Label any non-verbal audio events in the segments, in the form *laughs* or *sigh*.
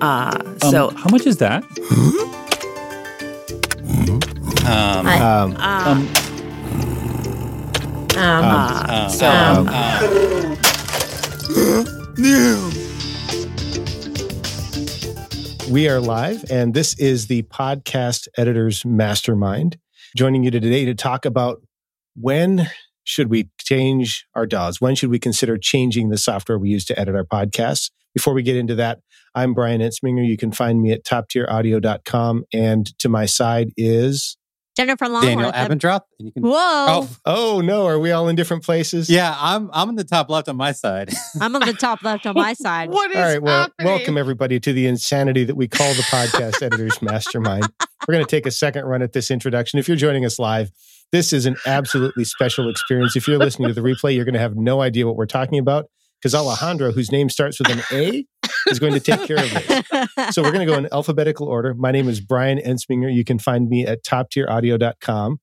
Uh, Um, so how much is that? Um, I- Um, um, Um, um, um, so um, we are live, and this is the podcast editors mastermind. Joining you today to talk about when should we change our DAWs? When should we consider changing the software we use to edit our podcasts? Before we get into that, I'm Brian Ensminger. You can find me at toptieraudio.com. And to my side is, Jennifer Longworth. Daniel I'm- Abendroth. And you can. Whoa! Oh, oh no, are we all in different places? yeah. I'm I'm in the top left on my side. *laughs* I'm on the top left on my *laughs* side. what is All right. Well, happening? welcome everybody to the insanity that we call the *laughs* podcast editors mastermind. We're going to take a second run at this introduction. If you're joining us live, this is an absolutely special experience. If you're listening to the replay, you're going to have no idea what we're talking about because Alejandro, whose name starts with an A, is going to take care of this. So we're going to go in alphabetical order. My name is Brian Ensminger. You can find me at toptieraudio.com.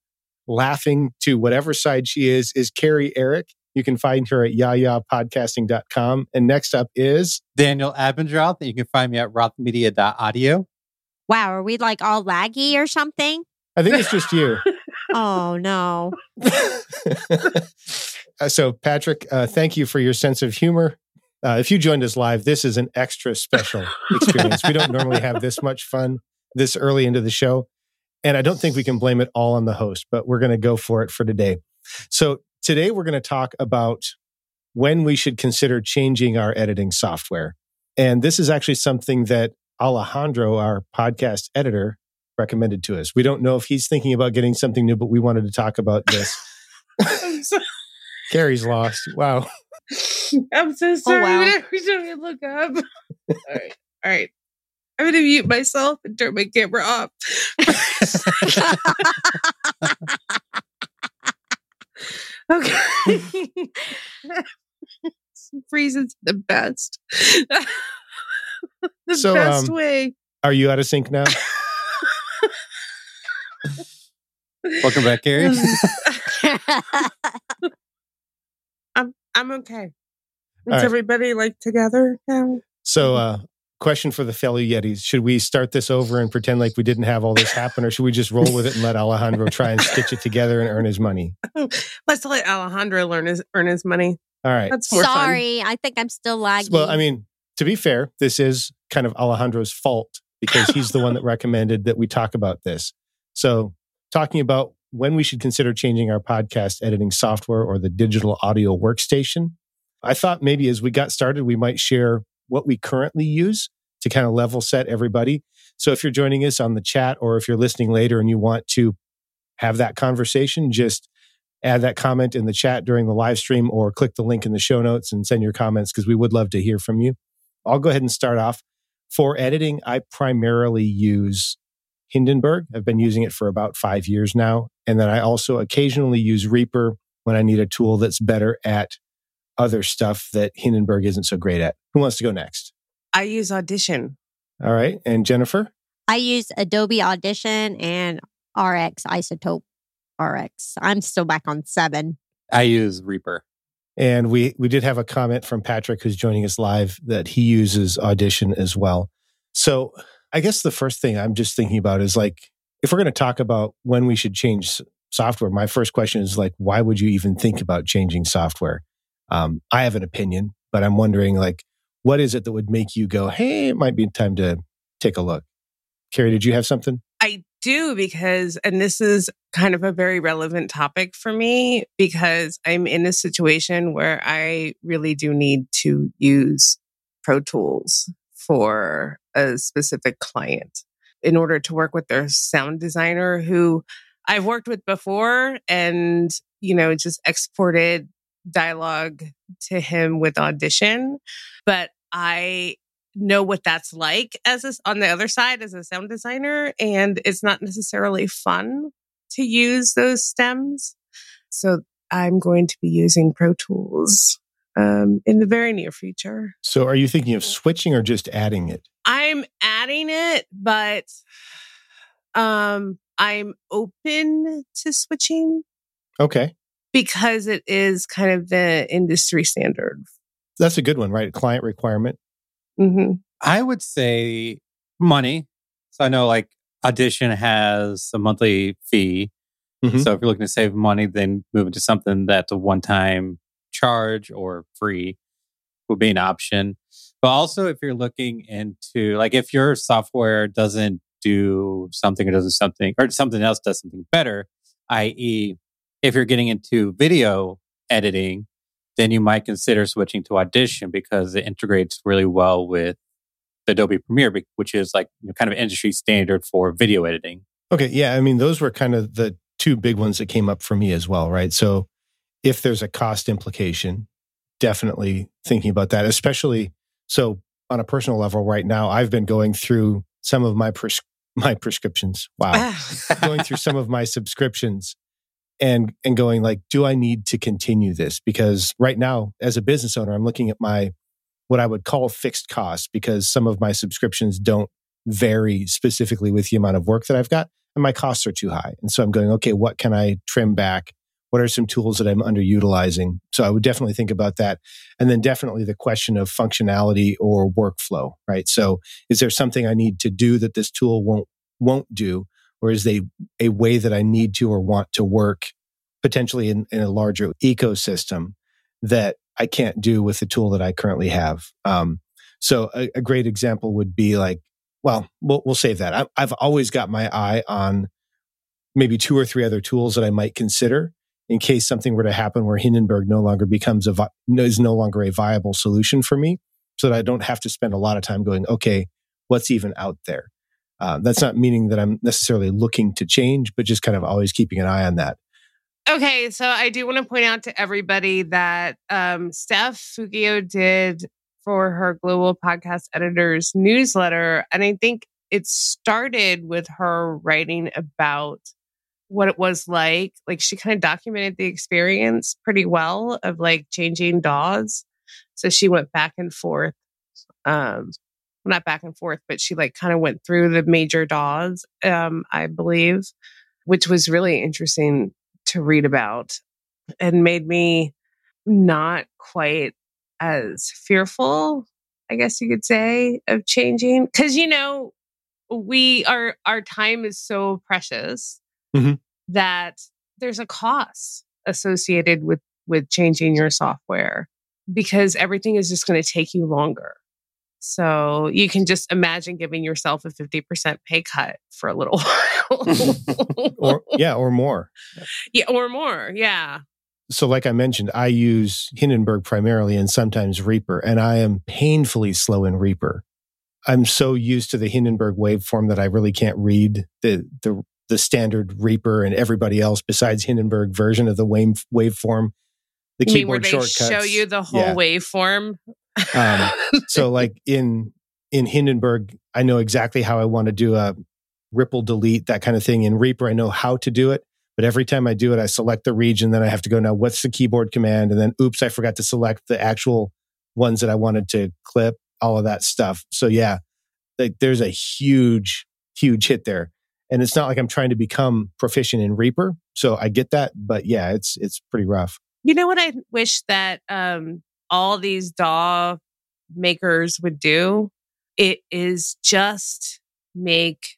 Laughing to whatever side she is is Carrie Eric. You can find her at yayapodcasting.com. And next up is Daniel Abendroth. And you can find me at rothmedia.audio. wow, are we like all laggy or something? I think it's just you. Oh no. *laughs* Uh, so, Patrick, uh, thank you for your sense of humor. Uh, if you joined us live, this is an extra special *laughs* experience. we don't normally have this much fun this early into the show. And I don't think we can blame it all on the host, but we're going to go for it for today. So, today we're going to talk about when we should consider changing our editing software. And this is actually something that Alejandro, our podcast editor, recommended to us. We don't know if he's thinking about getting something new, but we wanted to talk about this. I'm *laughs* so, Carrie's lost. Wow. I'm so sorry. wow. Every time I look up. *laughs* all right. All right. I'm going to mute myself and turn my camera off. *laughs* okay. Freezing's the best. the So, best um, way. Are you out of sync now? Welcome back, Carrie. *laughs* I'm I'm okay. Is right. everybody like together now? So, uh, question for the fellow Yetis. Should we start this over and pretend like we didn't have all this happen, or should we just roll with it and let Alejandro try and stitch it together and earn his money? *laughs* Let's let Alejandro learn his earn his money. All right. That's more fun. Sorry, I think I'm still lagging. Well, I mean, to be fair, this is kind of Alejandro's fault because he's the one that recommended that we talk about this. So, talking about when we should consider changing our podcast editing software or the digital audio workstation, I thought maybe as we got started, we might share what we currently use to kind of level set everybody. So, if you're joining us on the chat or if you're listening later and you want to have that conversation, just add that comment in the chat during the live stream or click the link in the show notes and send your comments because we would love to hear from you. I'll go ahead and start off. For editing, I primarily use Hindenburg. I've been using it for about five years now. And then I also occasionally use Reaper when I need a tool that's better at other stuff that Hindenburg isn't so great at. Who wants to go next? I use Audition. All right. And Jennifer? I use Adobe Audition and RX iZotope RX. I'm still back on seven. I use Reaper. And we we did have a comment from Patrick who's joining us live that he uses Audition as well. So I guess the first thing I'm just thinking about is like if we're going to talk about when we should change software, my first question is like, why would you even think about changing software? Um, I have an opinion, but I'm wondering like, what is it that would make you go, hey, it might be time to take a look? Carrie, did you have something? I do because, and this is kind of a very relevant topic for me because I'm in a situation where I really do need to use Pro Tools for a specific client in order to work with their sound designer who I've worked with before and, you know, just exported dialogue to him with audition. But I know what that's like as a, on the other side as a sound designer and it's not necessarily fun to use those stems so i'm going to be using pro tools um, in the very near future So are you thinking of switching or just adding it? i'm adding it but um, i'm open to switching Okay. because it is kind of the industry standard That's a good one, right? Client requirement. hmm I would say money. So I know like Audition has a monthly fee. Mhm. So if you're looking to save money, then move into something that's a one time charge or free would be an option. But also, if you're looking into like if your software doesn't do something or doesn't something or something else does something better, i.e., if you're getting into video editing, then you might consider switching to Audition because it integrates really well with Adobe Premiere, which is like you know, kind of industry standard for video editing. Okay. Yeah. I mean, those were kind of the two big ones that came up for me as well, right? So if there's a cost implication, definitely thinking about that, especially so on a personal level right now, I've been going through some of my pres- my prescriptions. Wow. going through some of my subscriptions and and going like do i need to continue this because right now as a business owner i'm looking at my what i would call fixed costs because some of my subscriptions don't vary specifically with the amount of work that i've got and my costs are too high and so i'm going okay what can i trim back what are some tools that i'm underutilizing? So i would definitely think about that. And then definitely the question of functionality or workflow right? So is there something i need to do that this tool won't won't do? Or is they a way that I need to or want to work potentially in, in a larger ecosystem that I can't do with the tool that I currently have. Um, so a, a great example would be like, well, we'll, we'll save that. I, I've always got my eye on maybe two or three other tools that I might consider in case something were to happen where Hindenburg no longer becomes a vi- is no longer a viable solution for me, so that I don't have to spend a lot of time going, okay, what's even out there. Uh, that's not meaning that I'm necessarily looking to change, but just kind of always keeping an eye on that. Okay, so I do want to point out to everybody that um, Steph Fugio did for her Global Podcast Editors newsletter. And I think it started with her writing about what it was like. Like she kind of documented the experience pretty well of like changing DAWs. So she went back and forth. Um, well, not back and forth, but she like kind of went through the major DAWs, um, I believe, which was really interesting to read about and made me not quite as fearful, I guess you could say, of changing. Cause you know, we are our time is so precious Mhm. that there's a cost associated with with changing your software because everything is just going to take you longer. So you can just imagine giving yourself a 50% pay cut for a little *laughs* *laughs* while. Or yeah, or more. *laughs* yeah, or more. Yeah. So, like I mentioned, I use Hindenburg primarily and sometimes Reaper, and I am painfully slow in Reaper. I'm so used to the Hindenburg waveform that I really can't read the the the standard Reaper and everybody else besides Hindenburg version of the wave waveform. The You where keyboard they shortcuts. show you the whole Yeah. waveform? Um, so *laughs* like in in Hindenburg, I know exactly how I want to do a ripple delete, that kind of thing. In Reaper, I know how to do it. But every time I do it, I select the region, then I have to go now, what's the keyboard command? And then oops, I forgot to select the actual ones that I wanted to clip, all of that stuff. So yeah, like there's a huge, huge hit there. And it's not like I'm trying to become proficient in Reaper. So I get that, but yeah, it's it's pretty rough. You know what I wish that um, all these DAW makers would do? It is just make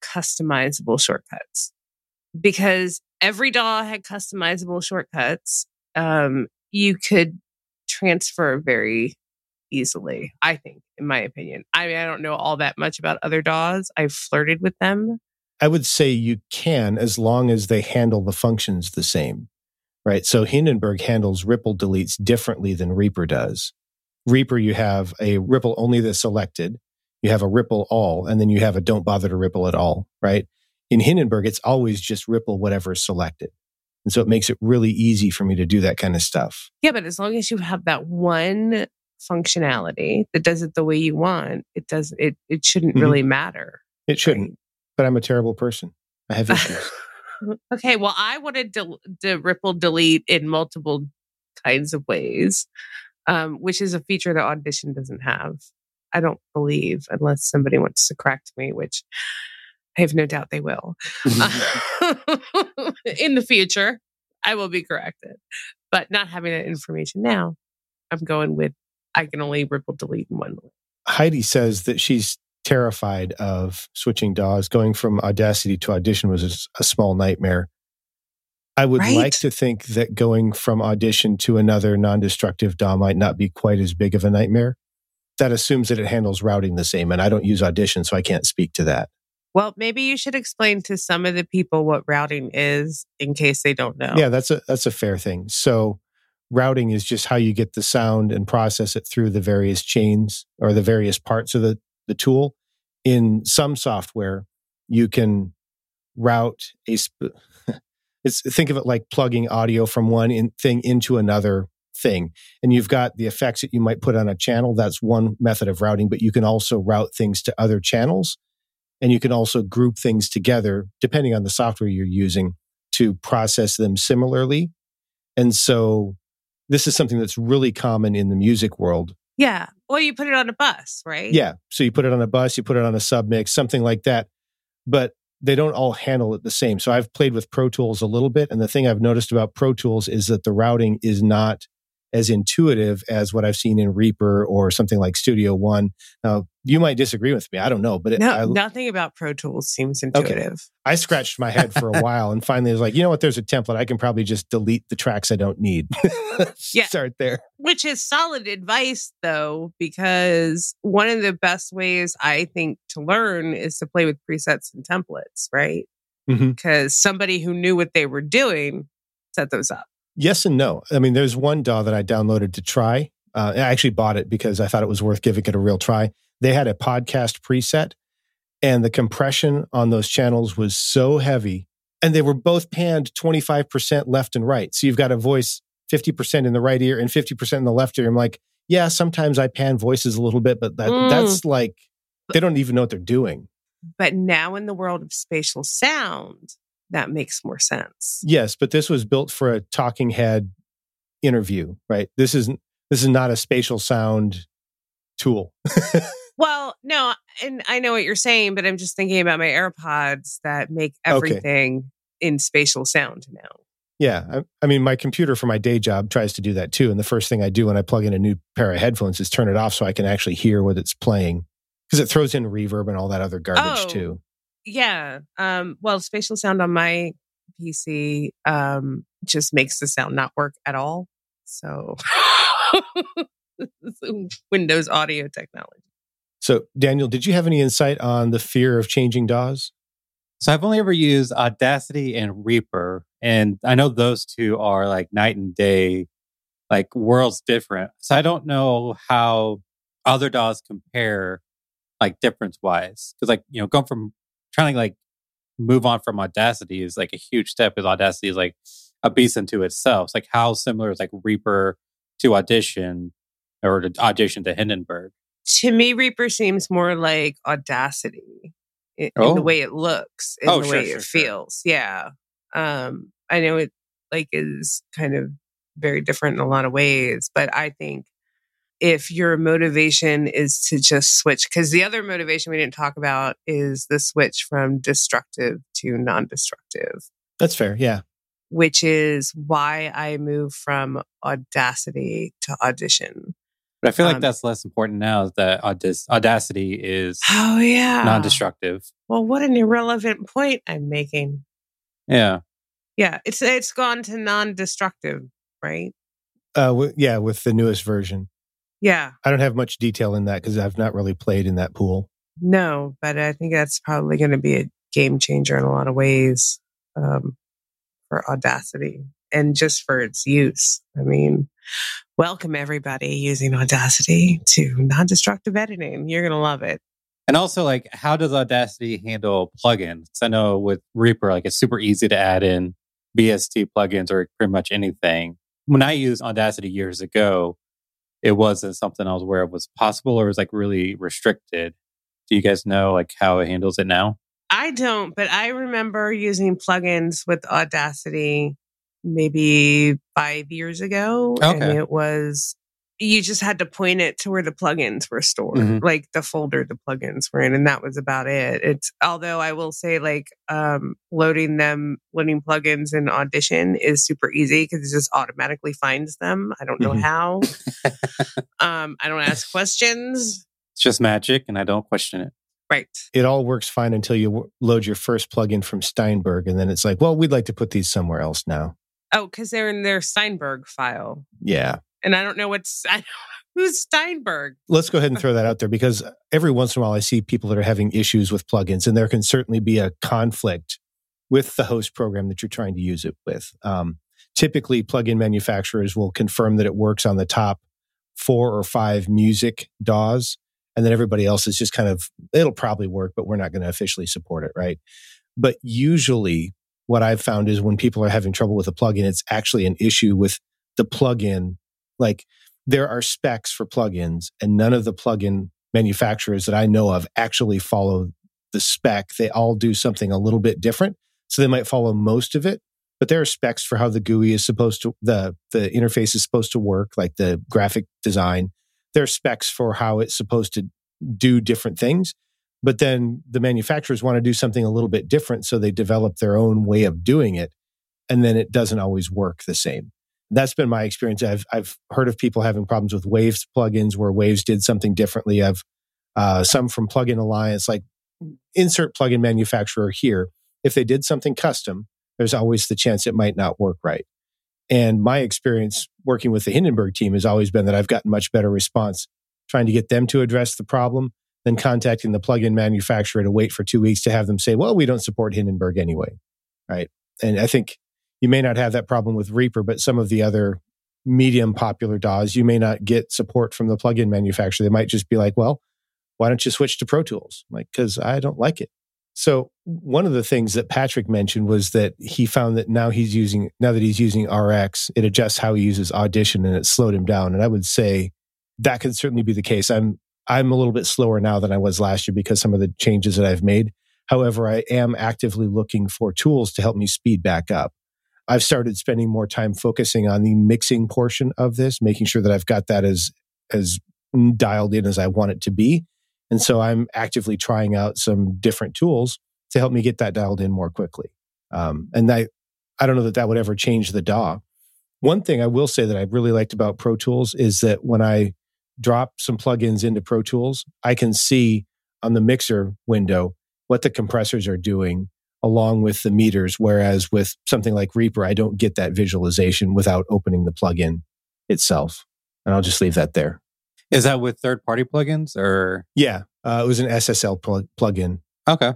customizable shortcuts because every DAW had customizable shortcuts. Um, you could transfer very easily, I think, in my opinion. I mean, I don't know all that much about other DAWs. I've flirted with them. I would say you can as long as they handle the functions the same, right? So Hindenburg handles ripple deletes differently than Reaper does. Reaper, you have a ripple only the selected, you have a ripple all, and then you have a don't bother to ripple at all, right? In Hindenburg, it's always just ripple whatever is selected. And so it makes it really easy for me to do that kind of stuff. Yeah, but as long as you have that one functionality that does it the way you want, it does it it shouldn't Mhm. really matter. It shouldn't, but I'm a terrible person. I have *laughs* issues. okay, well, I wanted to, to ripple delete in multiple kinds of ways, um, which is a feature that Audition doesn't have. I don't believe, unless somebody wants to correct me, which I have no doubt they will. *laughs* *laughs* in the future, I will be corrected. But not having that information now, I'm going with I can only ripple delete in one way. Heidi says that she's terrified of switching DAWs. Going from Audacity to Audition was a, small nightmare. I would Right? like to think that going from Audition to another non destructive DAW might not be quite as big of a nightmare. That assumes that it handles routing the same, and I don't use Audition, so I can't speak to that. Well, maybe you should explain to some of the people what routing is in case they don't know. Yeah, that's a that's a fair thing. So routing is just how you get the sound and process it through the various chains or the various parts of the, the tool. In some software, you can route a sp- *laughs* it's think of it like plugging audio from one in, thing into another thing. And you've got the effects that you might put on a channel. That's one method of routing, but you can also route things to other channels. And you can also group things together depending on the software you're using to process them similarly. And so this is something that's really common in the music world. Yeah. Well, you put it on a bus, right? Yeah. So you put it on a bus, you put it on a submix, something like that. But they don't all handle it the same. So I've played with Pro Tools a little bit. And the thing I've noticed about Pro Tools is that the routing is not as intuitive as what I've seen in Reaper or something like Studio One. Now, you might disagree with me. I don't know. But it, No, I, nothing about Pro Tools seems intuitive. I scratched my head for a while and finally was like, you know what? There's a template. I can probably just delete the tracks I don't need. *laughs* Yeah. Start there. Which is solid advice, though, because one of the best ways I think to learn is to play with presets and templates, right? Mhm. Because somebody who knew what they were doing set those up. Yes and no. I mean, there's one DAW that I downloaded to try. Uh, I actually bought it because I thought it was worth giving it a real try. They had a podcast preset, and the compression on those channels was so heavy, and they were both panned 25% left and right. So you've got a voice 50% in the right ear and 50% in the left ear. I'm like, yeah, sometimes I pan voices a little bit, but that, Mm. that's like, they don't even know what they're doing. But now in the world of spatial sound, that makes more sense. Yes, but this was built for a talking head interview, right? This isn't this is not a spatial sound tool. *laughs* Well, no, and I know what you're saying, but I'm just thinking about my AirPods that make Okay. everything in spatial sound now. yeah, I, I mean, my computer for my day job tries to do that too. And the first thing I do when I plug in a new pair of headphones is turn it off so I can actually hear what it's playing because it throws in reverb and all that other garbage Oh. too. Yeah. Um, well, spatial sound on my PC um, just makes the sound not work at all. So, *laughs* Windows audio technology. So, Daniel, did you have any insight on the fear of changing DAWs? So I've only ever used Audacity and Reaper, and I know those two are like night and day, like worlds different. So I don't know how other DAWs compare, like difference wise. Because like you know, going from trying to like move on from Audacity is like a huge step. Because Audacity is like a beast unto itself. It's like how similar is like Reaper to Audition or to Audition to Hindenburg. To me, Reaper seems more like Audacity in, in Oh. the way it looks, in Oh, the sure, way sure, it sure. feels. Yeah. Um, I know it like is kind of very different in a lot of ways, but I think if your motivation is to just switch, because the other motivation we didn't talk about is the switch from destructive to non destructive, That's fair. Yeah. which is why I moved from Audacity to Audition. But I feel like Um, that's less important now. That Audac- Audacity is Oh, yeah. non-destructive. Well, what an irrelevant point I'm making. Yeah. Yeah, it's it's gone to non-destructive, right? Uh, w- yeah, with the newest version. Yeah, I don't have much detail in that because I've not really played in that pool. no, but I think that's probably going to be a game changer in a lot of ways um, for Audacity and just for its use. I mean, welcome everybody using Audacity to non-destructive editing. You're going to love it. And also, like, how does Audacity handle plugins? I know with Reaper, like, it's super easy to add in VST plugins or pretty much anything. When I used Audacity years ago, it wasn't something I was aware of was possible or was like really restricted. Do you guys know like how it handles it now? I don't, but I remember using plugins with Audacity maybe five years ago. And it was, you just had to point it to where the plugins were stored, Mhm. like the folder the plugins were in. And that was about it. It's, although I will say, like, um, loading them, loading plugins in Audition is super easy because it just automatically finds them. I don't know Mhm. how. *laughs* um, I don't ask questions. It's just magic, and I don't question it. Right. It all works fine until you w- load your first plugin from Steinberg, and then it's like, well, we'd like to put these somewhere else now. Oh, because they're in their Steinberg file. Yeah. And I don't know what's I don't, *laughs* who's Steinberg. Let's go ahead and *laughs* throw that out there because every once in a while I see people that are having issues with plugins, and there can certainly be a conflict with the host program that you're trying to use it with. Um, typically, plugin manufacturers will confirm that it works on the top four or five music DAWs, and then everybody else is just kind of, it'll probably work, but we're not going to officially support it, right? But usually, what I've found is when people are having trouble with a plugin, it's actually an issue with the plugin. Like there are specs for plugins, and none of the plugin manufacturers that I know of actually follow the spec. They all do something a little bit different. So they might follow most of it, but there are specs for how the GUI is supposed to, the, the interface is supposed to work, like the graphic design. There are specs for how it's supposed to do different things. But then the manufacturers want to do something a little bit different. So they develop their own way of doing it. And then it doesn't always work the same. That's been my experience. I've, I've heard of people having problems with Waves plugins where Waves did something differently. I've uh, some from Plugin Alliance, like insert plugin manufacturer here. If they did something custom, there's always the chance it might not work right. And my experience working with the Hindenburg team has always been that I've gotten much better response trying to get them to address the problem than contacting the plugin manufacturer to wait for two weeks to have them say, well, we don't support Hindenburg anyway. Right. And I think you may not have that problem with Reaper, but some of the other medium popular DAWs, you may not get support from the plugin manufacturer. They might just be like, well, why don't you switch to Pro Tools? Like, because I don't like it. So one of the things that Patrick mentioned was that he found that now he's using now that he's using RX, it adjusts how he uses Audition and it slowed him down. And I would say that could certainly be the case. I'm I'm a little bit slower now than I was last year because some of the changes that I've made. However, I am actively looking for tools to help me speed back up. I've started spending more time focusing on the mixing portion of this, making sure that I've got that as as dialed in as I want it to be. And so I'm actively trying out some different tools to help me get that dialed in more quickly. Um, and I, I don't know that that would ever change the DAW. One thing I will say that I really liked about Pro Tools is that when I drop some plugins into Pro Tools, I can see on the mixer window what the compressors are doing along with the meters. Whereas with something like Reaper, I don't get that visualization without opening the plugin itself. And I'll just leave that there. Is that with third party plugins or? Yeah, uh, it was an SSL plug- plugin. Okay.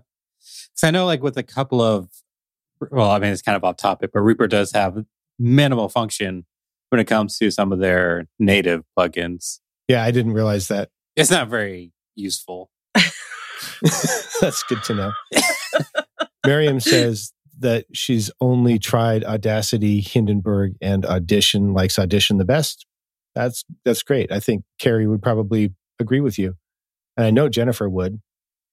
So I know, like, with a couple of, well, I mean, it's kind of off topic, but Reaper does have minimal function when it comes to some of their native plugins. Yeah, I didn't realize that. It's not very useful. *laughs* That's good to know. *laughs* Miriam *laughs* says that she's only tried Audacity, Hindenburg, and Audition, likes Audition the best. That's that's great. I think Carrie would probably agree with you. And I know Jennifer would.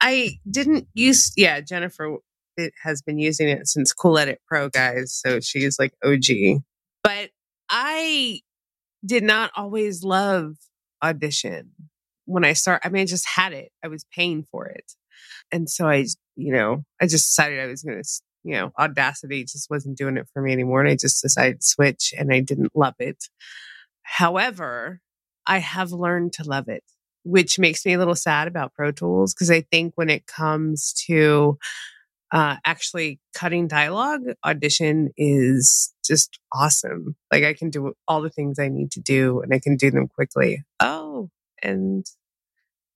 I didn't use yeah, Jennifer it has been using it since Cool Edit Pro guys, so she's like OG. But I did not always love Audition. When I start I mean I just had it. I was paying for it. And so I you know, I just decided I was going to you know, Audacity just wasn't doing it for me anymore and I just decided to switch and I didn't love it. However, I have learned to love it, which makes me a little sad about Pro Tools because I think when it comes to uh, actually cutting dialogue, Audition is just awesome. Like I can do all the things I need to do and I can do them quickly. Oh, and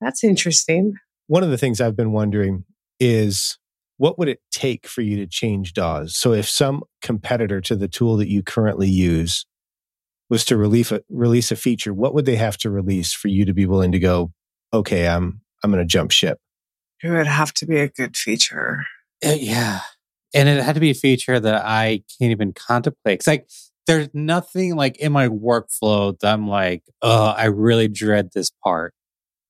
that's interesting. One of the things I've been wondering is what would it take for you to change DAWs? So if some competitor to the tool that you currently use was to release a, release a feature, what would they have to release for you to be willing to go, okay, I'm I'm going to jump ship? It would have to be a good feature. Uh, yeah. And it had to be a feature that I can't even contemplate. Cause like there's nothing like in my workflow that I'm like, oh, I really dread this part.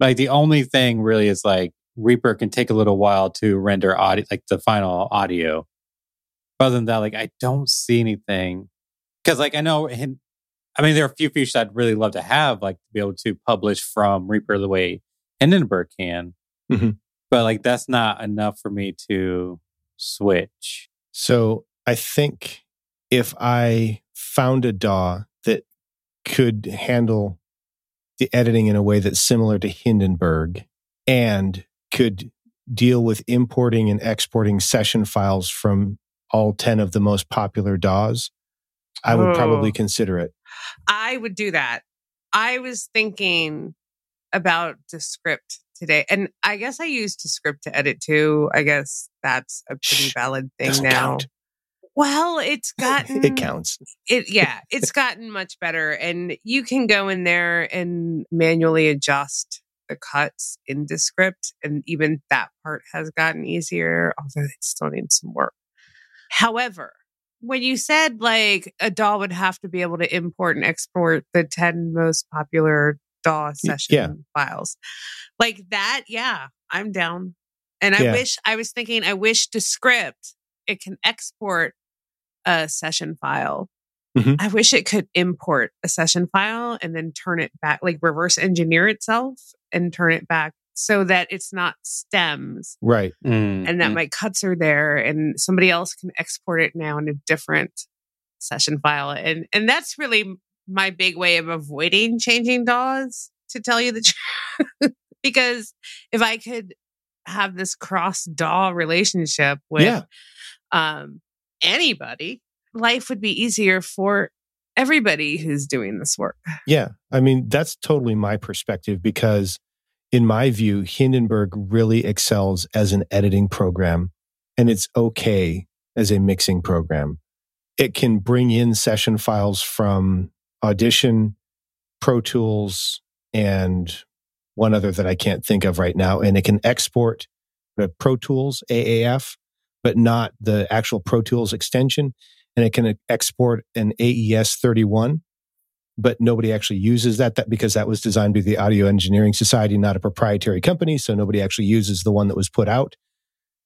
Like the only thing really is like Reaper can take a little while to render audio, like the final audio. Other than that, like I don't see anything. Cause like I know in, I mean, there are a few features I'd really love to have, like to be able to publish from Reaper the way Hindenburg can. Mm-hmm. But like that's not enough for me to switch. So I think if I found a DAW that could handle the editing in a way that's similar to Hindenburg and could deal with importing and exporting session files from all 10 of the most popular DAWs, I would probably Oh. consider it. I would do that. I was thinking about Descript today, and I guess I use Descript to edit too. I guess that's a pretty Shh, valid thing now. count. Well, it's *laughs* gotten It counts. it *laughs* yeah it's gotten much better and you can go in there and manually adjust the cuts in Descript and even that part has gotten easier although it still needs some work however when you said like a DAW would have to be able to import and export the 10 most popular DAW session yeah. files like that yeah I'm down and I Yeah. wish I was thinking I wish Descript it can export a session file Mhm. I wish it could import a session file and then turn it back, like reverse engineer itself and turn it back so that it's not stems Right. Mm, and that mm. my cuts are there and somebody else can export it now in a different session file. And and that's really my big way of avoiding changing DAWs, to tell you the *laughs* truth. because if I could have this cross DAW relationship with yeah. um, anybody, life would be easier for everybody who's doing this work. Yeah. I mean, that's totally my perspective because, in my view, Hindenburg really excels as an editing program and it's okay as a mixing program. It can bring in session files from Audition, Pro Tools, and one other that I can't think of right now. And it can export the Pro Tools AAF, but not the actual Pro Tools extension. And it can export an AES 31 but nobody actually uses that, that because that was designed by the Audio Engineering Society, not a proprietary company. So nobody actually uses the one that was put out.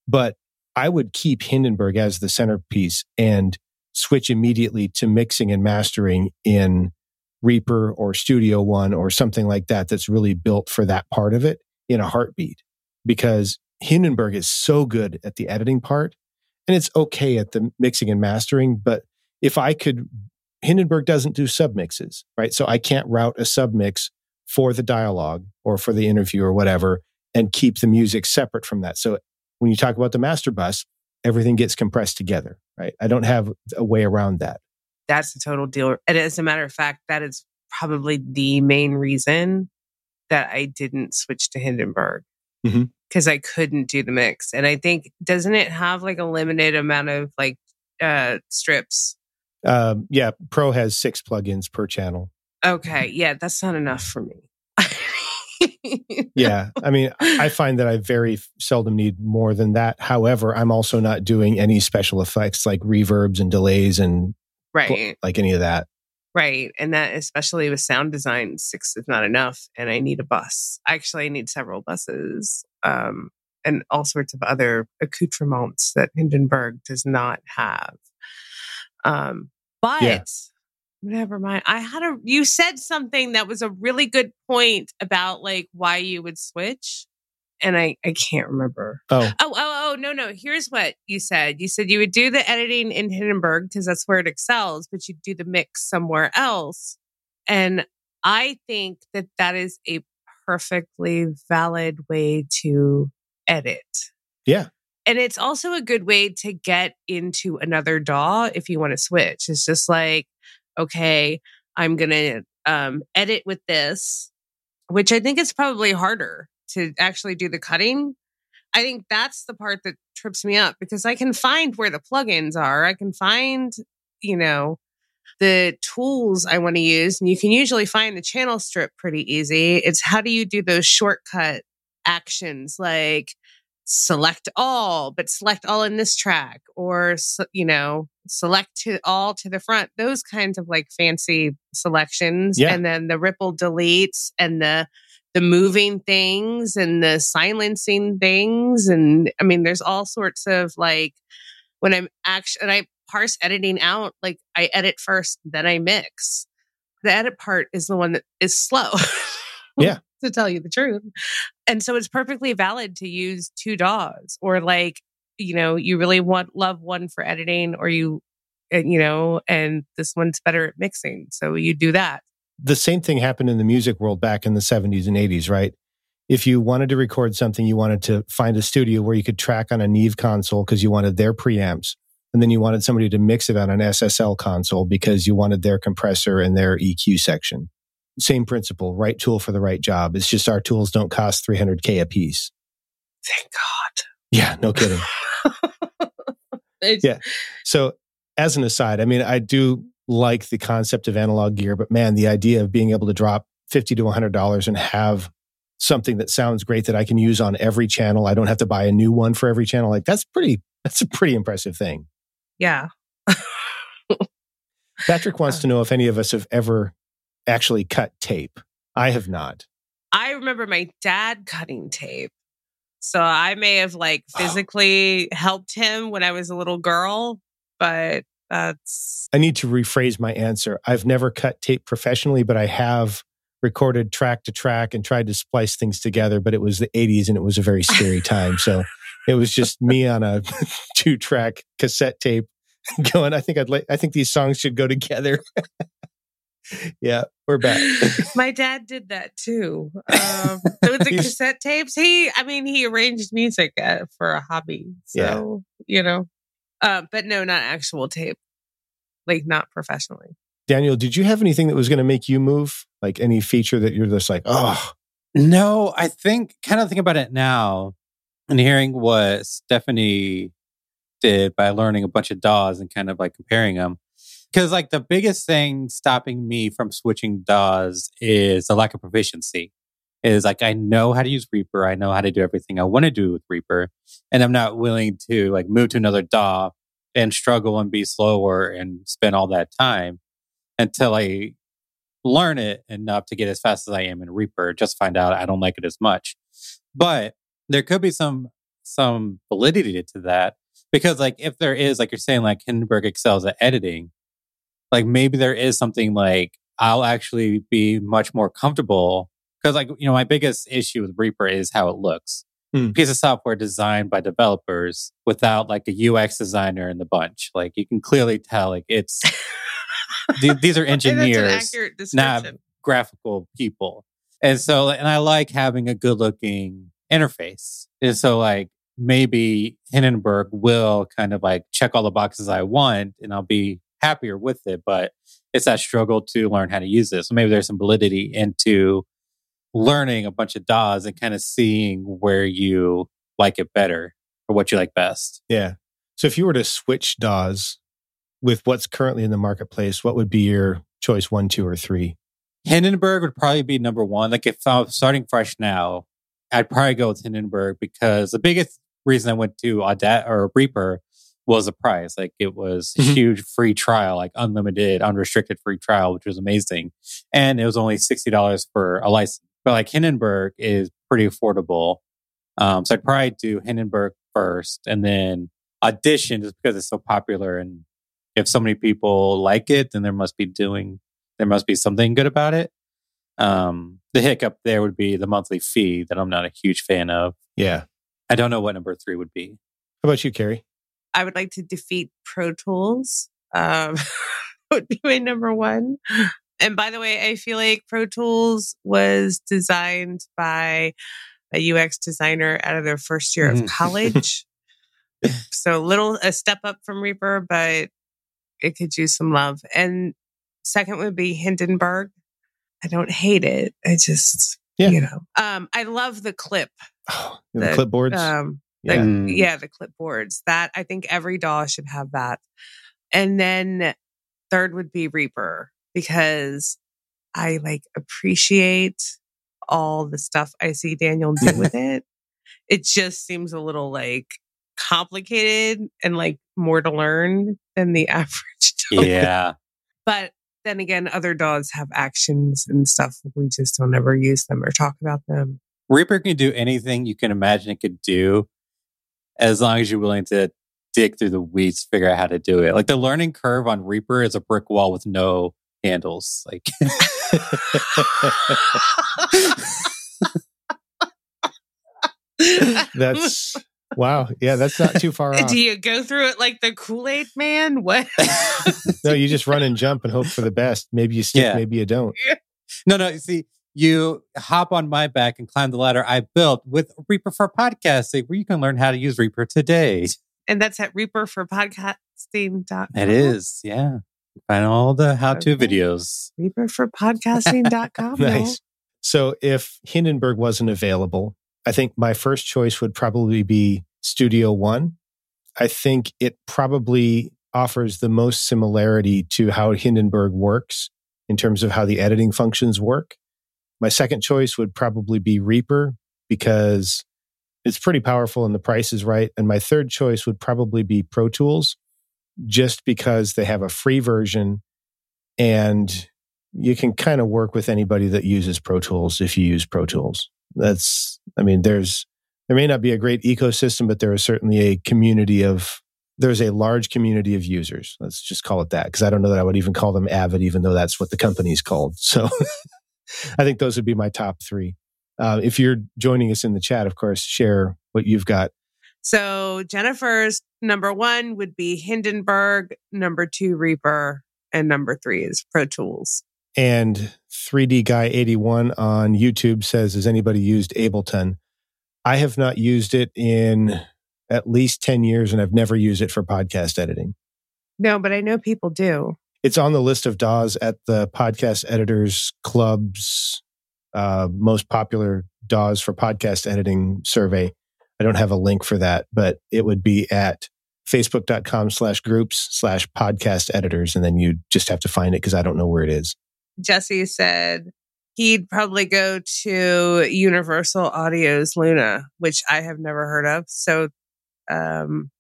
But I would keep Hindenburg as the centerpiece and switch immediately to mixing and mastering in Reaper or Studio One or something like that that's really built for that part of it in a heartbeat. Because Hindenburg is so good at the editing part and it's okay at the mixing and mastering. But if I could Hindenburg doesn't do submixes, right? So I can't route a submix for the dialogue or for the interview or whatever and keep the music separate from that. So when you talk about the master bus, everything gets compressed together, right? I don't have a way around that. That's a total deal. And as a matter of fact, that is probably the main reason that I didn't switch to Hindenburg Mhm. Because I couldn't do the mix. And I think, doesn't it have like a limited amount of like uh strips? Um, yeah, Pro has six plugins per channel. Okay. Yeah, that's not enough for me. *laughs* Yeah, I mean, I find that I very seldom need more than that. However, I'm also not doing any special effects like reverbs and delays and right. like any of that. Right. And that, especially with sound design, six is not enough. And I need a bus. Actually, I need several buses um, and all sorts of other accoutrements that Hindenburg does not have. Um, but Yeah. never mind. I had a, you said something that was a really good point about like why you would switch. And I, I can't remember. Oh, Oh, oh, oh, no, no. Here's what you said. You said you would do the editing in Hindenburg because that's where it excels, but you'd do the mix somewhere else. And I think that that is a perfectly valid way to edit. Yeah. And it's also a good way to get into another DAW if you want to switch. It's just like, okay, I'm going to um, edit with this, which I think is probably harder to actually do the cutting. I think that's the part that trips me up because I can find where the plugins are. I can find, you know, the tools I want to use. And you can usually find the channel strip pretty easy. It's how do you do those shortcut actions like select all, but select all in this track or, you know, select to all to the front, those kinds of like fancy selections. Yeah. And then the ripple deletes and the, the moving things and the silencing things. And I mean, there's all sorts of like when I'm actually, and I parse editing out, like I edit first, then I mix. The edit part is the one that is slow. *laughs* Yeah. to tell you the truth. And so it's perfectly valid to use two DAWs or like, you know, you really want love one for editing or you, and, you know, and this one's better at mixing. So you do that. The same thing happened in the music world back in the 70s and 80s, right? if you wanted to record something, you wanted to find a studio where you could track on a Neve console because you wanted their preamps. And then you wanted somebody to mix it on an SSL console because you wanted their compressor and their EQ section. Same principle, right tool for the right job. It's just our tools don't cost 300K a piece. Thank God. Yeah, no kidding. *laughs* Yeah. So, as an aside, I mean, I do like the concept of analog gear, but man, the idea of being able to drop 50 to $100 and have something that sounds great that I can use on every channel. I don't have to buy a new one for every channel. Like that's pretty, that's a pretty impressive thing. Yeah. Patrick wants *laughs* to know if any of us have ever actually cut tape. I have not. I remember my dad cutting tape. So I may have like physically helped him when I was a little girl, but that's I need to rephrase my answer. I've never cut tape professionally, but I have recorded track to track and tried to splice things together. But it was the 80s and it was a very scary time. So it was just *laughs* me on a *laughs* two track cassette tape *laughs* going, I think I'd like, I think these songs should go together. yeah, we're back. my dad did that too. Um, with the cassette tapes, he, I mean, he arranged music uh, for a hobby. So, you know, uh, but no, not actual tape, like not professionally. Daniel, did you have anything that was going to make you move? Like any feature that you're just like, oh, No, I think kind of think about it now and hearing what Stephanie did by learning a bunch of DAWs and kind of like comparing them. Because like the biggest thing stopping me from switching DAWs is the lack of proficiency. Is like I know how to use Reaper, I know how to do everything I want to do with Reaper, and I'm not willing to like move to another DAW and struggle and be slower and spend all that time until I learn it enough to get as fast as I am in Reaper, just find out I don't like it as much. But there could be some some validity to that because like if there is like you're saying like Hindenburg excels at editing, like maybe there is something like I'll actually be much more comfortable because like you know my biggest issue with Reaper is how it looks. Hmm. Piece of software designed by developers without like a UX designer in the bunch. Like you can clearly tell like it's *laughs* th- these are And that's an engineers description. graphical people. And so, and I like having a good looking interface. And so, like, maybe Hindenburg will kind of like check all the boxes I want and I'll be happier with it. But it's that struggle to learn how to use this. So maybe there's some validity into learning a bunch of DAWs and kind of seeing where you like it better or what you like best. yeah. So if you were to switch DAWs with what's currently in the marketplace, what would be your choice one, two, or three? Hindenburg would probably be number one. Like if I was starting fresh now, I'd probably go with Hindenburg because the biggest reason I went to Audat or Reaper was the price. Like it was a Mhm. huge free trial, like unlimited, unrestricted free trial, which was amazing. And it was only sixty dollars for a license. But like Hindenburg is pretty affordable. Um, so I'd probably do Hindenburg first and then Audition just because it's so popular and if so many people like it, then there must be doing there must be something good about it. Um, the hiccup there would be the monthly fee that I'm not a huge fan of. Yeah. I don't know what number three would be. How about you, Carrie? I would like to defeat Pro Tools. Um, *laughs* would be my number one. And by the way, I feel like Pro Tools was designed by a UX designer out of their first year of Mhm. *laughs* college. so a little a step up from Reaper, but it could use some love. And second would be Hindenburg. I don't hate it. I just Yeah. you know. Um, I love the clip. Oh, the, The, clipboards. Um, yeah. like, Mm. yeah, the clipboards. That I think every DAW should have that. And then third would be Reaper because I like appreciate all the stuff I see Daniel do with *laughs* it. It just seems a little like complicated and like more to learn than the *laughs* average DAW. Yeah. But then again, other DAWs have actions and stuff. We just don't ever use them or talk about them. Reaper can do anything you can imagine it could do as long as you're willing to dig through the weeds, figure out how to do it. Like the learning curve on Reaper is a brick wall with no handles. Like *laughs* That's *laughs* wow. Yeah, that's not too far off. Do you go through it like the Kool Aid Man? What? *laughs* No, you just run and jump and hope for the best. Maybe you stick, Yeah. maybe you don't. No, no. you See, you hop on my back and climb the ladder I built with Reaper for Podcasting, where you can learn how to use Reaper today. And that's at reaperforpodcasting.com. It is, yeah. Find all the how to Okay. videos. Reaperforpodcasting.com. *laughs* Nice. So if Hindenburg wasn't available, I think my first choice would probably be Studio One. I think it probably offers the most similarity to how Hindenburg works in terms of how the editing functions work. My second choice would probably be Reaper because it's pretty powerful and the price is right. And my third choice would probably be Pro Tools just because they have a free version and you can kind of work with anybody that uses Pro Tools if you use Pro Tools. That's, I mean, there's, there may not be a great ecosystem, but there is certainly a community of, there's a large community of users. Let's just call it that. Cause I don't know that I would even call them Avid, even though that's what the company's called. *laughs* So I think those would be my top three. Uh, if you're joining us in the chat, of course, share what you've got. So Jennifer's number one would be Hindenburg, number two, Reaper, and number three is Pro Tools. And 3D Guy 81 on YouTube says, Has anybody used Ableton? I have not used it in at least 10 years and I've never used it for podcast editing. No, but I know people do. It's on the list of DAWs at the Podcast Editors Club's uh, most popular DAWs for podcast editing survey. I don't have a link for that, but it would be at facebook.com slash groups slash podcast editors. And then you just have to find it because I don't know where it is. Jesse said he'd probably go to Universal Audio's Luna, which I have never heard of. So um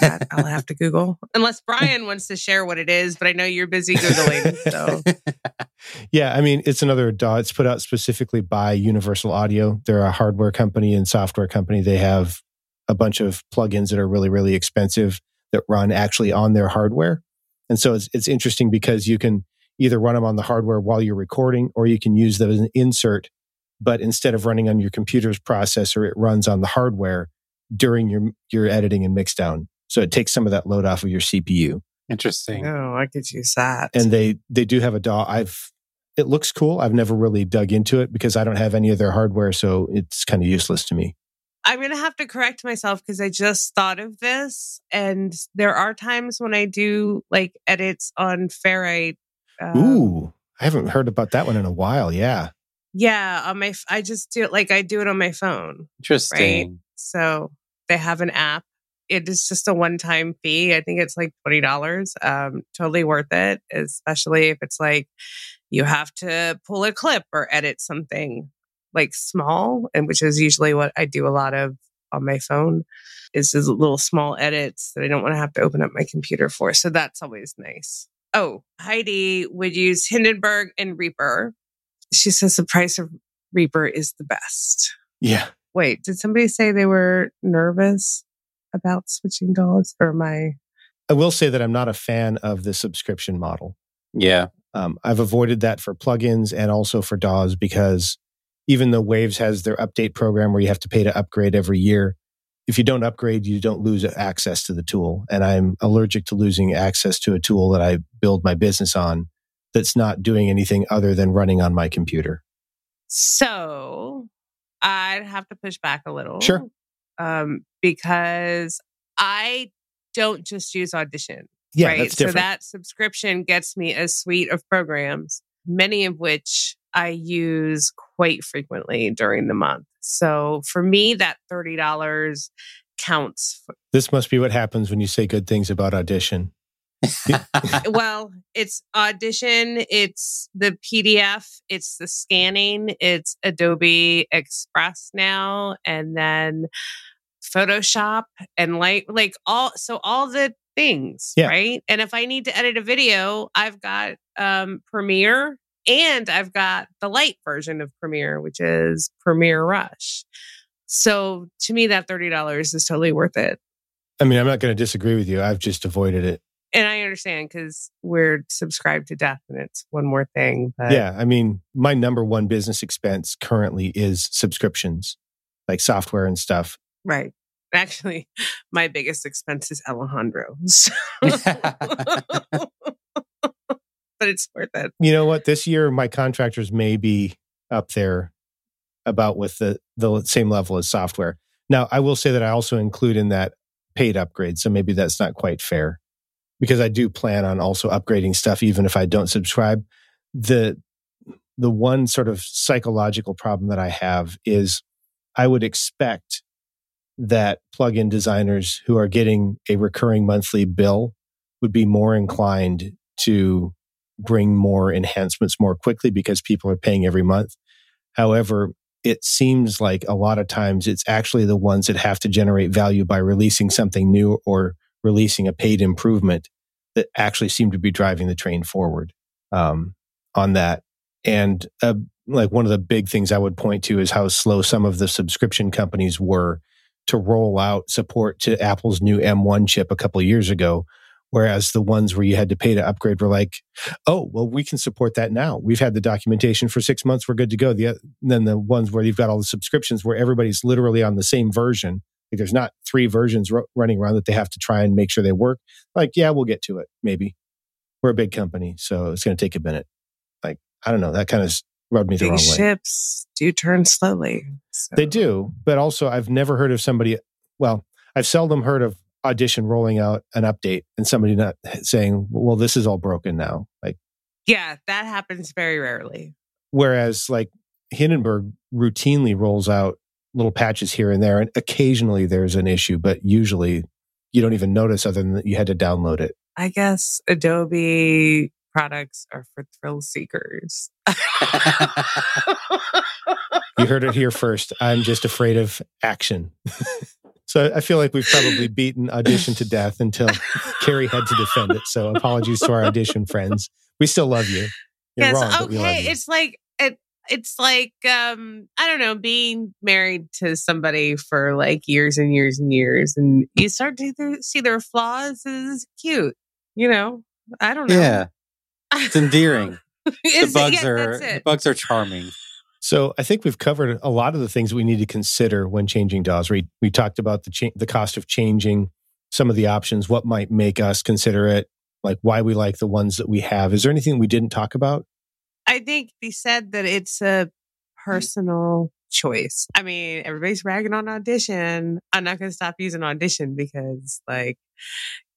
that I'll have to Google. *laughs* Unless Brian wants to share what it is, but I know you're busy Googling. So *laughs* Yeah, I mean, it's another DAW. It's put out specifically by Universal Audio. They're a hardware company and software company. They have a bunch of plugins that are really, really expensive that run actually on their hardware. And so it's, it's interesting because you can either run them on the hardware while you're recording or you can use them as an insert. But instead of running on your computer's processor, it runs on the hardware during your, your editing and mix down. So it takes some of that load off of your CPU Interesting. oh, I could use that. and they they do have a DAW. I've it looks cool. I've never really dug into it because I don't have any of their hardware, so it's kind of useless to me. I'm going to have to correct myself because I just thought of this. And there are times when I do like edits on Ferrite. um, Ooh, I haven't heard about that one in a while. Yeah, Yeah, on my, I just do it like I do it on my phone. Interesting. So they have an app. It is just a one time fee. I think it's like $20. Um, totally worth it, especially if it's like you have to pull a clip or edit something like small, and which is usually what I do a lot of on my phone is just little small edits that I don't want to have to open up my computer for. So that's always nice. Oh, Heidi would use Hindenburg and Reaper. She says the price of Reaper is the best. yeah. Wait, did somebody say they were nervous about switching DAWs or my I will say that I'm not a fan of the subscription model. Yeah. Um, I've avoided that for plugins and also for DAWs because even though Waves has their update program where you have to pay to upgrade every year, if you don't upgrade, you don't lose access to the tool. And I'm allergic to losing access to a tool that I build my business on that's not doing anything other than running on my computer. So I'd have to push back a little. Sure. Um, because I don't just use Audition. Yeah, right. that's so that subscription gets me a suite of programs, many of which I use quite frequently during the month. So for me, that $30 counts. this must be what happens when you say good things about Audition. *laughs* well, it's Audition, it's the PDF, it's the scanning, it's Adobe Express now, and then Photoshop and like like all so all the things, Yeah. right? And if I need to edit a video, I've got um Premiere and I've got the light version of Premiere, which is Premiere Rush. So to me, that $30 is totally worth it. I mean, I'm not going to disagree with you. I've just avoided it. And I understand because we're subscribed to death and it's one more thing. But yeah. I mean, my number one business expense currently is subscriptions, like software and stuff. right. Actually, *laughs* my biggest expense is Alejandro. *laughs* So- *laughs* but it's worth it. You know what? This year, my contractors may be up there about with the the same level as software. Now, I will say that I also include in that paid upgrade, so maybe that's not quite fair because I do plan on also upgrading stuff even if I don't subscribe. The the one sort of psychological problem that I have is I would expect that plugin designers who are getting a recurring monthly bill would be more inclined to bring more enhancements more quickly because people are paying every month. However, it seems like a lot of times it's actually the ones that have to generate value by releasing something new or releasing a paid improvement that actually seem to be driving the train forward um, on that. And uh, like one of the big things I would point to is how slow some of the subscription companies were to roll out support to Apple's new M1 chip a couple of years ago. Whereas the ones where you had to pay to upgrade were like, oh, well, we can support that now. We've had the documentation for six months. We're good to go. The, then the ones where you've got all the subscriptions where everybody's literally on the same version. Like there's not three versions ro- running around that they have to try and make sure they work. Like, yeah, we'll get to it. Maybe we're a big company, so it's going to take a minute. Like, I don't know. That kind of rubbed me the Big wrong way. ships do turn slowly. so- They do, but also I've never heard of somebody. Well, I've seldom heard of Audition rolling out an update and somebody not saying, "Well, this is all broken now." Like, Yeah, that happens very rarely. whereas like Hindenburg routinely rolls out little patches here and there, and occasionally there's an issue, but usually you don't even notice other than that you had to download it. I guess Adobe products are for thrill seekers. You heard it here first. I'm just afraid of action. *laughs* so I feel like we've probably beaten Audition to death until Carrie had to defend it. So apologies to our Audition friends. We still love you. You're yes, wrong, but we love okay. you. It's like it's like um I don't know, being married to somebody for like years and years and years and you start to th- see their flaws is cute. You know? I don't know. yeah, it's endearing. *laughs* the bugs Yeah, are the bugs are charming. So I think we've covered a lot of the things we need to consider when changing DAWs. We we talked about the cha- the cost of changing some of the options, what might make us consider it, like why we like the ones that we have. Is there anything we didn't talk about? I think they said that it's a mm-hmm. personal choice. I mean, everybody's ragging on audition. I'm not going to stop using audition because, like,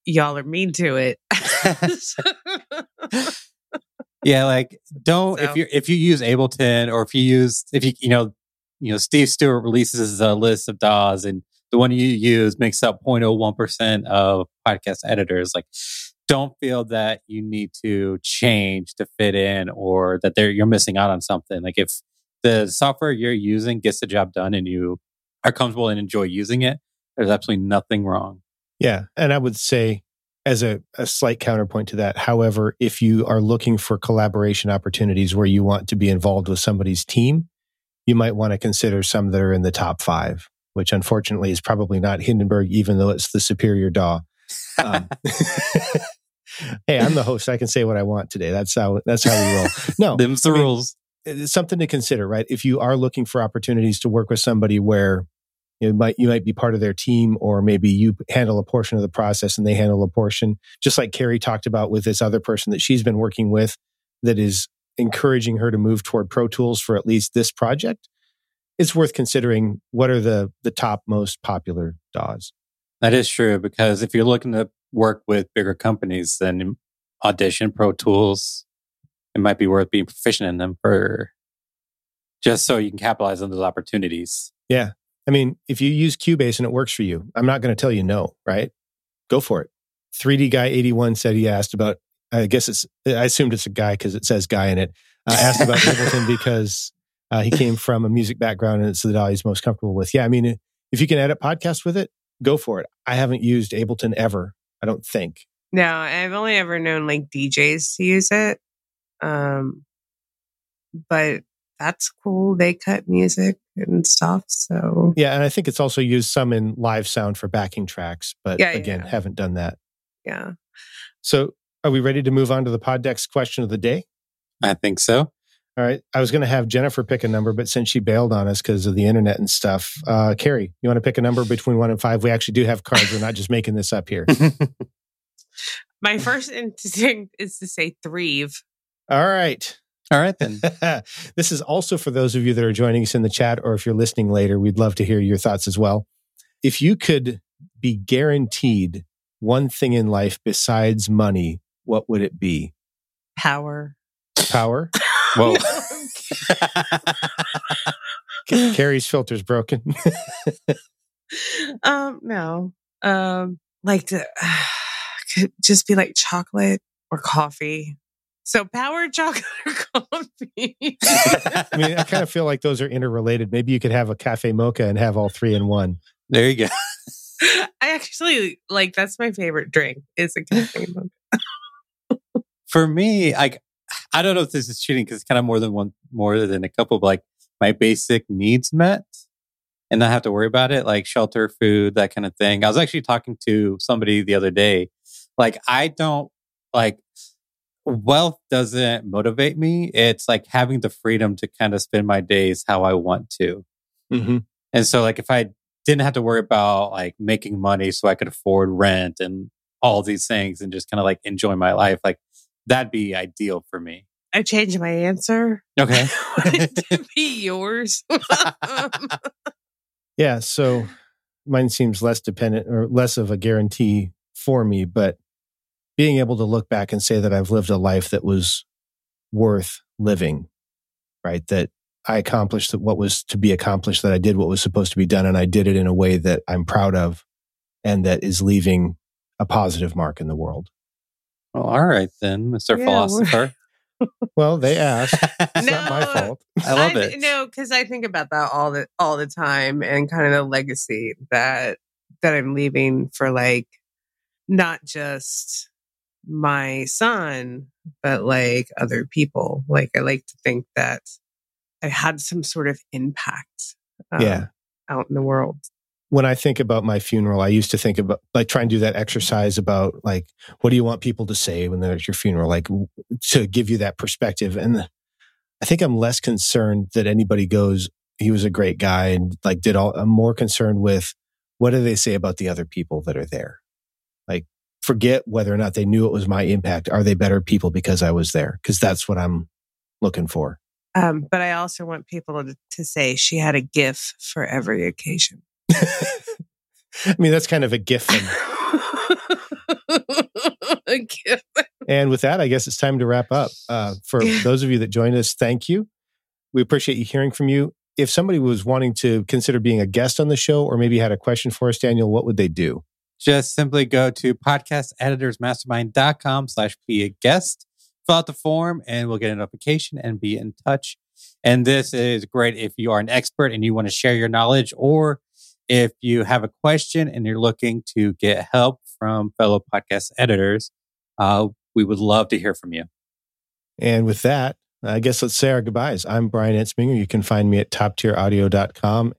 y'all are mean to it. *laughs* *laughs* Yeah, like don't if So- you if you use Ableton or if you use if you you know you know Steve Stewart releases a list of DAWs and the one you use makes up 0.01 percent of podcast editors. Like, don't feel that you need to change to fit in or that they're you're missing out on something. Like if the software you're using gets the job done and you are comfortable and enjoy using it, there's absolutely nothing wrong. Yeah. And I would say, as a, a slight counterpoint to that, however, if you are looking for collaboration opportunities where you want to be involved with somebody's team, you might want to consider some that are in the top five, which unfortunately is probably not Hindenburg, even though it's the superior DAW. Um, *laughs* hey, I'm the host. I can say what I want today. That's how that's how we roll. No, *laughs* Them's the I mean, rules. it's something to consider, right? If you are looking for opportunities to work with somebody where you might you might be part of their team, or maybe you handle a portion of the process and they handle a portion, just like Carrie talked about with this other person that she's been working with, that is encouraging her to move toward Pro Tools for at least this project. It's worth considering what are the the top most popular DAWs. That is true because if you're looking to work with bigger companies, then Audition, Pro Tools, it might be worth being proficient in them for just so you can capitalize on those opportunities. Yeah. I mean, if you use Cubase and it works for you, I'm not going to tell you no, right? Go for it. 3D Guy 81 said he asked about, I guess it's, I assumed it's a guy because it says guy in it. Uh, asked about *laughs* Ableton because uh, he came from a music background and it's the DAW he's most comfortable with. Yeah. I mean, if you can edit podcasts with it, go for it. I haven't used Ableton ever, I don't think. no, I've only ever known like DJs to use it. Um, but that's cool. They cut music and stuff. So Yeah. And I think it's also used some in live sound for backing tracks, but Yeah, yeah, again, yeah. haven't done that. yeah. So are we ready to move on to the Poddex question of the day? I think so. All right. I was going to have Jennifer pick a number, but since she bailed on us because of the internet and stuff, uh, Carrie, you want to pick a number between one and five? We actually do have cards. We're not just making this up here. *laughs* My first instinct is to say three. All right. All right then. *laughs* this is also for those of you that are joining us in the chat, or if you're listening later, we'd love to hear your thoughts as well. If you could be guaranteed one thing in life besides money, what would it be? Power. Power? *laughs* Whoa. *laughs* Carrie's filter's broken. *laughs* um, no. Um, like to *sighs* could just be like chocolate or coffee. So power, chocolate, *laughs* or coffee. I mean, I kind of feel like those are interrelated. Maybe you could have a cafe mocha and have all three in one. there you go. I actually like that's my favorite drink. Is a cafe mocha. For me, like I don't know if this is cheating because it's kind of more than one, more than a couple. But like my basic needs met, and not have to worry about it, like shelter, food, that kind of thing. I was actually talking to somebody the other day. Like I don't like wealth doesn't motivate me. It's like having the freedom to kind of spend my days how I want to. Mm-hmm. And so, like, if I didn't have to worry about like making money so I could afford rent and all these things and just kind of like enjoy my life, like that'd be ideal for me. I changed my answer. *laughs* Okay. to *laughs* be yours. *laughs* Um. Yeah. So mine seems less dependent or less of a guarantee for me, but being able to look back and say that I've lived a life that was worth living, right? That I accomplished what was to be accomplished, that I did what was supposed to be done, and I did it in a way that I'm proud of and that is leaving a positive mark in the world. Well, all right then, Mr. Yeah, Philosopher. Well, they asked. *laughs* It's not my No. fault. I love I- it. No, because I think about that all the all the time and kind of the legacy that that I'm leaving for like not just my son, but like other people. Like I like to think that I had some sort of impact um, Yeah. out in the world. When I think about my funeral, I used to think about like try and do that exercise about like what do you want people to say when they're at your funeral, like to give you that perspective. And I think I'm less concerned that anybody goes, he was a great guy and like did all. I'm more concerned with what do they say about the other people that are there. Like forget whether or not they knew it was my impact. Are they better people because I was there? Because that's what I'm looking for. Um, but I also want people to, to say she had a gift for every occasion. I mean, that's kind of a gift *laughs* a GIF. And with that, I guess it's time to wrap up. Uh, for those of you that joined us, thank you. We appreciate you hearing from you. If somebody was wanting to consider being a guest on the show or maybe had a question for us, Daniel, what would they do? just simply go to podcasteditorsmastermind.com slash be a guest fill out the form and we'll get a notification and be in touch and this is great if you are an expert and you want to share your knowledge or if you have a question and you're looking to get help from fellow podcast editors uh, we would love to hear from you And with that, I guess let's say our goodbyes. I'm Brian Etzminger. You can find me at toptieraudio.com.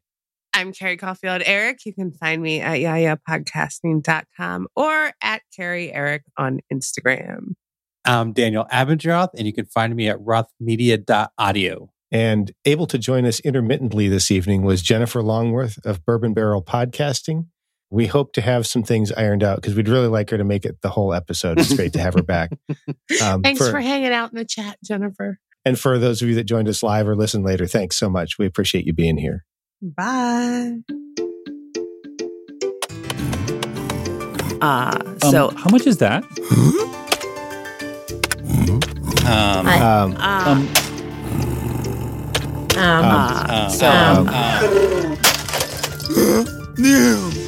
I'm Carrie Caulfield Arick. You can find me at yayapodcasting.com or at Carrie Arick on Instagram. i'm daniel abendroth and you can find me at rothmedia.audio And able to join us intermittently this evening was Jennifer Longworth of Bourbon Barrel Podcasting. We hope to have some things ironed out because we'd really like her to make it the whole episode. It's great to have her *laughs* back. Um, Thanks for- for hanging out in the chat, Jennifer. And for those of you that joined us live or listen later, thanks so much. We appreciate you being here. Bye. Uh, Um, so, how much is that? um, I- Um, uh, Um, Um, uh, um, so, um, um,